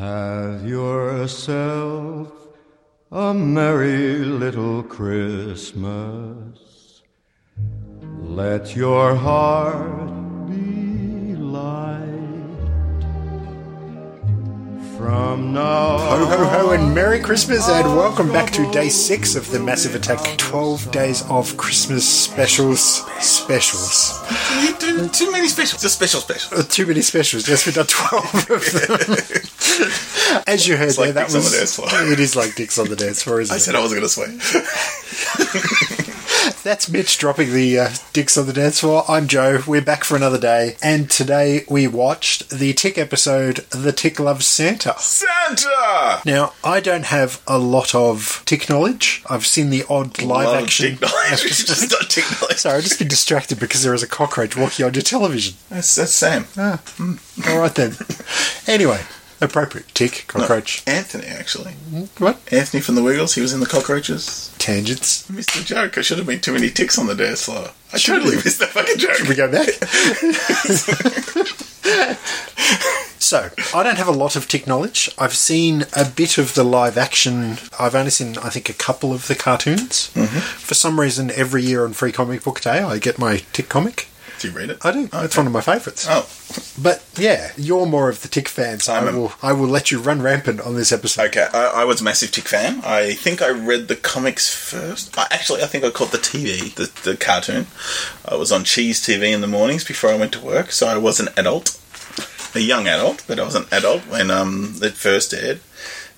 Have yourself a merry little Christmas. Let your heart be light. From now Ho ho ho and Merry Christmas and welcome back to day six of the Massive Attack 12 Days of Christmas Specials. Specials. You do too many specials. Just special special. Uh, Too many specials. Yes, we've done 12 of them. As you heard like there, that Dicks on was. the dance floor. It is like dicks on the dance floor, isn't I it? said I wasn't going to swear. That's Mitch dropping the uh, dicks on the dance floor. I'm Joe. We're back for another day. And today we watched the Tick episode, The Tick Loves Santa. Santa! Now, I don't have a lot of tick knowledge. I've seen the odd live Love action. tick knowledge. It's just not tick knowledge. Sorry, I've just been distracted because there is a cockroach walking on your television. That's, that's Sam. All right then. Anyway, appropriate. Tick, cockroach. Anthony, actually. Mm-hmm. What? Anthony from the Wiggles. He was in the Cockroaches. Tangents. I missed the joke. I should have been too many ticks on the dance floor. I Should totally have. missed that fucking joke. Should we go back? so, I don't have a lot of tick knowledge. I've seen a bit of the live action. I've only seen, I think, a couple of the cartoons. Mm-hmm. For some reason, every year on Free Comic Book Day, I get my tick comic. Do you read it? I do. It's one of my favourites. Oh, But yeah, you're more of the tick fan, so I'm I a- will. I will let you run rampant on this episode. okay. I, I was a massive Tick fan. I think I read the comics first. I, actually, I think I caught the TV, the, the cartoon. I was on Cheez TV in the mornings before I went to work, so I was an adult, a young adult, but I was an adult when um, it first aired.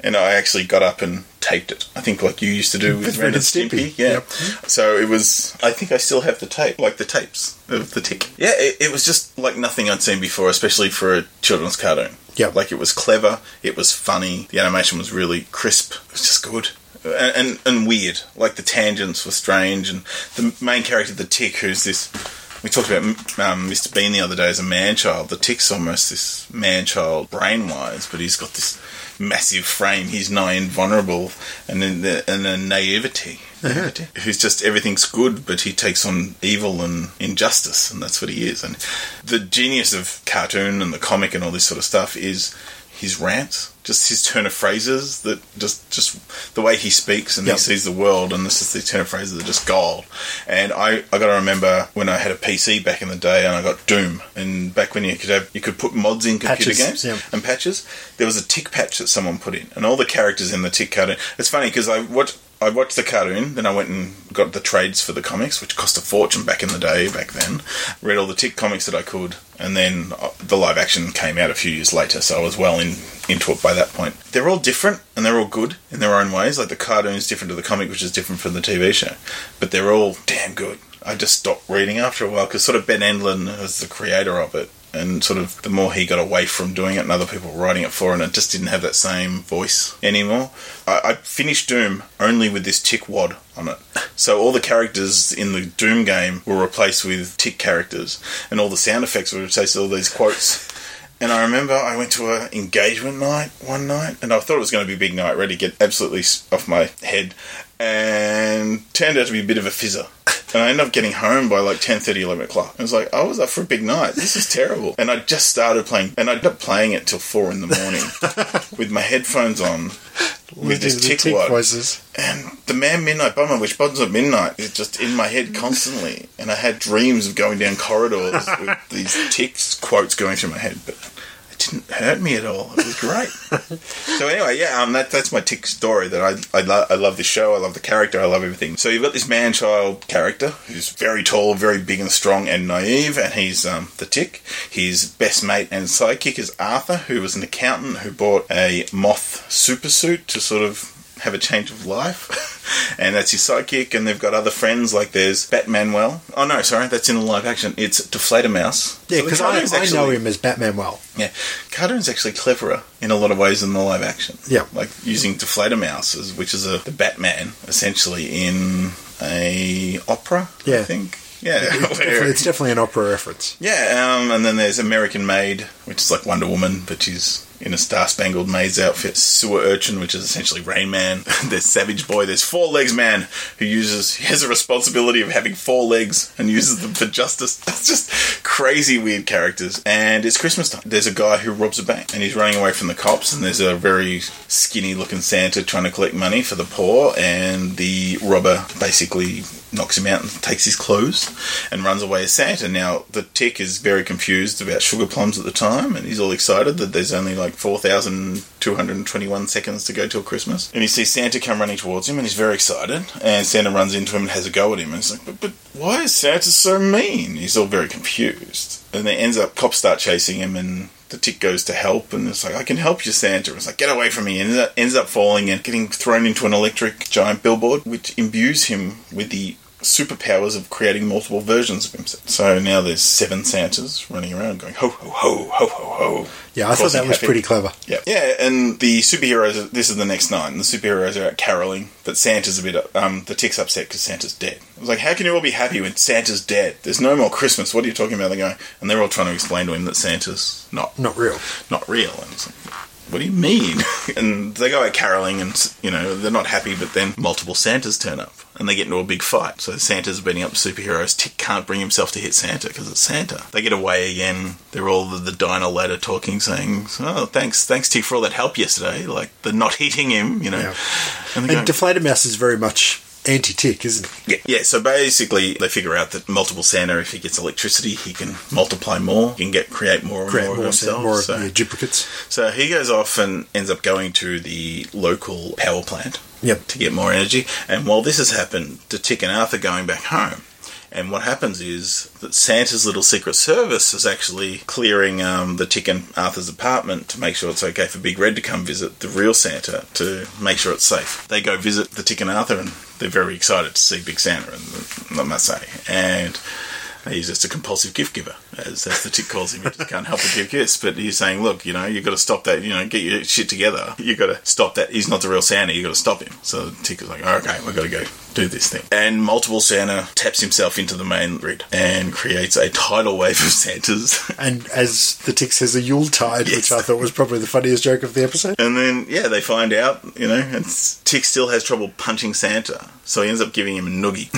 And I actually got up and taped it. I think like you used to do with With Ren and. Stimpy. Yeah. Yep. So it was. I think I still have the tape, like the tapes of the tick. Yeah, it, it was just like nothing I'd seen before, especially for a children's cartoon. Yeah. Like it was clever, it was funny, the animation was really crisp. It was just good. And, and and weird. Like the tangents were strange, and the main character, the tick, who's this. We talked about um, Mr. Bean the other day as a man child. The tick's almost this man child brain wise, but he's got this massive frame. He's nigh invulnerable, and then the, and then naivety. Naivety. Who's just everything's good, but he takes on evil and injustice, and that's what he is. And the genius of cartoon and the comic and all this sort of stuff is his rants, just his turn of phrases that just just the way he speaks and Yep. he sees the world, and this is the turn of phrases that are just gold. And I I got to remember when I had a PC back in the day, and I got Doom, and back when you could have you could put mods in computer Patches, games yeah. and patches. There was a tick patch that someone put in, and all the characters in the tick cartoon. It's funny because I watched. I watched the cartoon, then I went and got the trades for the comics, which cost a fortune back in the day, back then. Read all the tick comics that I could, and then uh, the live action came out a few years later, so I was well in, into it by that point. They're all different, and they're all good in their own ways. Like the cartoon's different to the comic, which is different from the TV show, but they're all damn good. I just stopped reading after a while because sort of Ben Edlund was the creator of it, and sort of the more he got away from doing it and other people writing it for, and it just didn't have that same voice anymore. I, I finished Doom only with this tick wad on it. So all the characters in the Doom game were replaced with tick characters, and all the sound effects were replaced with all these quotes. And I remember I went to a engagement night one night, and I thought it was going to be a big night, ready to get absolutely off my head, and turned out to be a bit of a fizzer. And I ended up getting home by like 10, 11 o'clock. I was like, I was up for a big night. This is terrible. And I just started playing, and I ended up playing it till 4 in the morning with my headphones on, with this tick, tick voices. And the Man Midnight Bomber, which buttons at midnight, is just in my head constantly. And I had dreams of going down corridors with these ticks quotes going through my head, but didn't hurt me at all. It was great. so anyway, yeah, um, that, that's my tick story. That I I, lo- I love the show. I love the character. I love everything. So you've got this man-child character who's very tall, very big and strong and naive, and he's um, the tick. His best mate and sidekick is Arthur, who was an accountant who bought a moth supersuit to sort of have a change of life. and that's his sidekick, and they've got other friends like there's Batmanuel. Oh no, sorry, that's in the live action. It's Die Fledermaus. Yeah, So because I, cartoon's I know him as Batman well. yeah, cartoon's actually cleverer in a lot of ways than the live action. Yeah. like using Die Fledermaus, which is a the Batman essentially in a opera. Yeah, I think. Yeah, It's definitely, it's definitely an opera reference. yeah, um, and then there's American Maid, which is like Wonder Woman, but she's in a Star Spangled Maze outfit, Sewer Urchin, which is essentially Rain Man. there's Savage Boy. There's Four Legs Man, who uses he has a responsibility of having four legs and uses them for justice. That's just crazy weird characters. And it's Christmas time. There's a guy who robs a bank and he's running away from the cops. And there's a very skinny looking Santa trying to collect money for the poor. And the robber basically knocks him out and takes his clothes and runs away as Santa. Now, the tick is very confused about sugar plums at the time, and he's all excited that there's only like 4,221 seconds to go till Christmas. And he sees Santa come running towards him, and he's very excited. And Santa runs into him and has a go at him, and he's like, but, but why is Santa so mean? He's all very confused. And then ends up, cops start chasing him, and the tick goes to help, and it's like, I can help you, Santa. It's like, get away from me. And ends up, ends up falling and getting thrown into an electric giant billboard, which imbues him with the superpowers of creating multiple versions of himself. So now there's seven Santas running around going ho ho ho ho ho ho. Yeah, I thought that was happy. pretty clever. Yeah, yeah, and the superheroes. This is the next nine. The superheroes are out caroling, but Santa's a bit. Um, the tick's upset because Santa's dead. I was like, how can you all be happy when Santa's dead? There's no more Christmas. What are you talking about? They're going, and they're all trying to explain to him that Santa's not Not real. not real. And it's like, what do you mean? and they go out caroling, and you know they're not happy. But then multiple Santas turn up, and they get into a big fight. So Santa's beating up superheroes. Tick can't bring himself to hit Santa because it's Santa. They get away again. They're all the, the diner ladder talking, saying, "Oh, thanks, thanks Tick for all that help yesterday." Like they're not hitting him, you know. Yeah. And And Die Fledermaus is very much anti-tick, isn't it? yeah, yeah, so basically they figure out that multiple Santa, if he gets electricity, he can multiply more, he can get create more and Create more, more, of himself. more so. yeah, duplicates. So he goes off and ends up going to the local power plant Yep. to get more energy. And while this has happened, the Tick and Arthur going back home. And what happens is that Santa's little secret service is actually clearing um, the Tick and Arthur's apartment to make sure it's okay for Big Red to come visit the real Santa to make sure it's safe. They go visit the Tick and Arthur and they're very excited to see Big Santa, and I must say. And he's just a compulsive gift giver, as, as the tick calls him. He just can't help but give gifts. But he's saying, look, you know, you've got to stop that. You know, get your shit together. You've got to stop that. He's not the real Santa. You've got to stop him. So the tick is like, okay, we've got to go do this thing. And multiple Santa taps himself into the main grid and creates a tidal wave of Santas. And as the tick says, a Yule tide, Yes. which I thought was probably the funniest joke of the episode. And then, yeah, they find out, you know, and Tick still has trouble punching Santa. So he ends up giving him a noogie.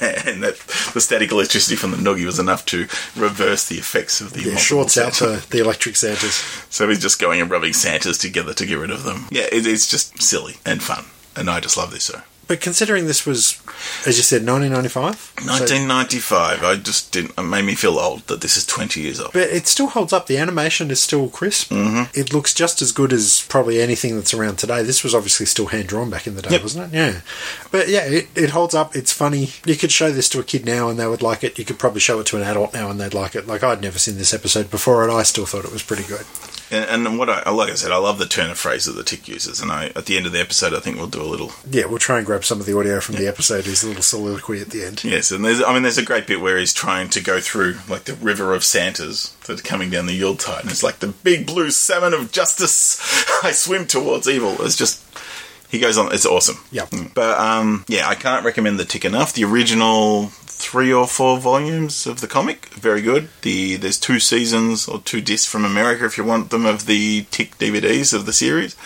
and that the static electricity from the noogie was enough to reverse the effects of the Yeah, shorts out Santa. for the electric Santas. So he's just going and rubbing Santas together to get rid of them. Yeah, it, it's just silly and fun. And I just love this show. But considering this was, as you said, 1995, so- 1995, I just didn't. It made me feel old that this is 20 years old. but it still holds up. The animation is still crisp. Mm-hmm. It looks just as good as probably anything that's around today. This was obviously still hand drawn back in the day, Yep. wasn't it? Yeah. But yeah, it, it holds up. It's funny. You could show this to a kid now and they would like it. You could probably show it to an adult now and they'd like it. Like I'd never seen this episode before and I still thought it was pretty good. And, and what I like I said, I love the turn of phrase that the tick uses. And I, at the end of the episode, I think we'll do a little Yeah, we'll try and grab some of the audio from the episode. His little soliloquy at the end. Yes, and there's I mean there's a great bit where he's trying to go through like the river of Santas that are coming down the Yuletide, and it's like the big blue salmon of justice. I swim towards evil. It's just he goes on. It's awesome. Yeah. Mm. But um, yeah, I can't recommend the Tick enough. The original three or four volumes of the comic, very good. The there's two seasons or two discs from America if you want them of the Tick DVDs of the series.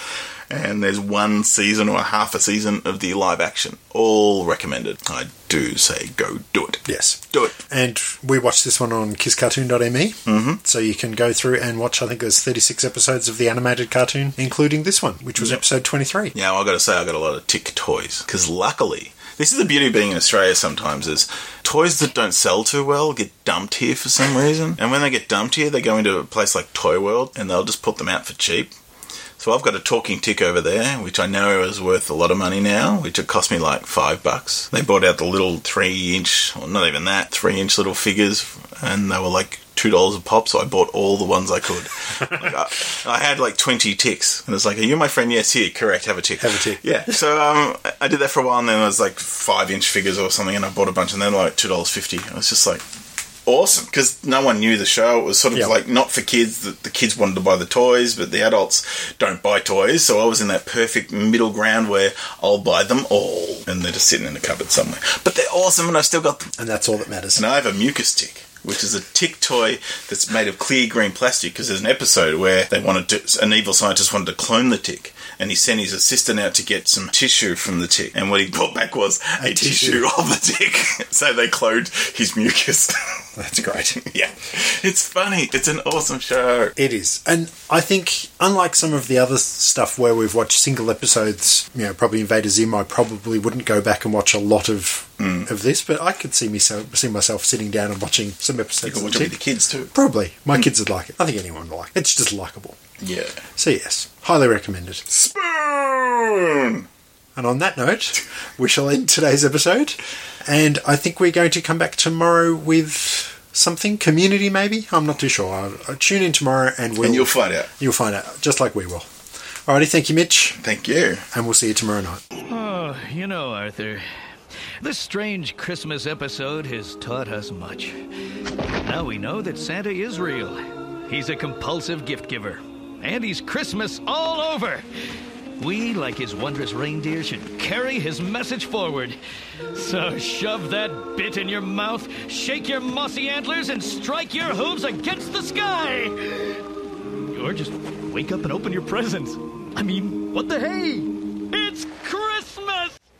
And there's one season or half a season of the live action. All recommended. I do say go do it. Yes. Do it. And we watched this one on kisscartoon.me. Mm-hmm. So you can go through and watch, I think there's 36 episodes of the animated cartoon, including this one, which was episode 23. Yeah, well, I got to say, I got a lot of tick toys because luckily, this is the beauty of being in Australia. Sometimes is toys that don't sell too well get dumped here for some reason, and when they get dumped here, they go into a place like Toy World and they'll just put them out for cheap. So I've got a talking tick over there, which I know is worth a lot of money now, which it cost me like five bucks. They bought out the little three inch, or not even that, three inch little figures, and they were like two dollars a pop. So I bought all the ones I could. like I, I had like twenty ticks, and it's like, "Are you my friend?" Yes, here, correct. Have a tick. Have a tick. Yeah. So um, I did that for a while, and then it was like five inch figures or something, and I bought a bunch, and then like two dollars fifty. I was just like. Awesome, because no one knew the show. It was sort of Yeah. like not for kids. The, the kids wanted to buy the toys, but the adults don't buy toys. So I was in that perfect middle ground where I'll buy them all, and they're just sitting in a cupboard somewhere. But they're awesome, and I still got them. And that's all that matters. And I have a mucus tick, which is a tick toy that's made of clear green plastic. Because there's an episode where they wanted to, an evil scientist wanted to clone the tick, and he sent his assistant out to get some tissue from the tick, and what he brought back was a, tissue. tissue of the tick. so they cloned his mucus. That's great. yeah, it's funny. It's an awesome show. It is. And I think, unlike some of the other stuff where we've watched single episodes, you know, probably Invader Zim, I probably wouldn't go back and watch a lot of mm. of this, but I could see myself, see myself sitting down and watching some You episodes can of watch the it with the kids too. Probably. My mm. kids would like it. I think anyone would like it. It's just likable. Yeah. So, yes, highly recommended. Spoon. And on that note, we shall end today's episode. And I think we're going to come back tomorrow with something community, maybe. I'm not too sure. I'll, I'll tune in tomorrow, and we'll And you'll find out. you'll find out, just like we will. Alrighty, thank you, Mitch, Thank you. and we'll see you tomorrow night. Oh, you know, Arthur, this strange Christmas episode has taught us much. Now we know that Santa is real. He's a compulsive gift giver. And he's Christmas all over. We, like his wondrous reindeer, should carry his message forward. So shove that bit in your mouth, shake your mossy antlers, and strike your hooves against the sky! Or just wake up and open your presents. I mean, what the hey?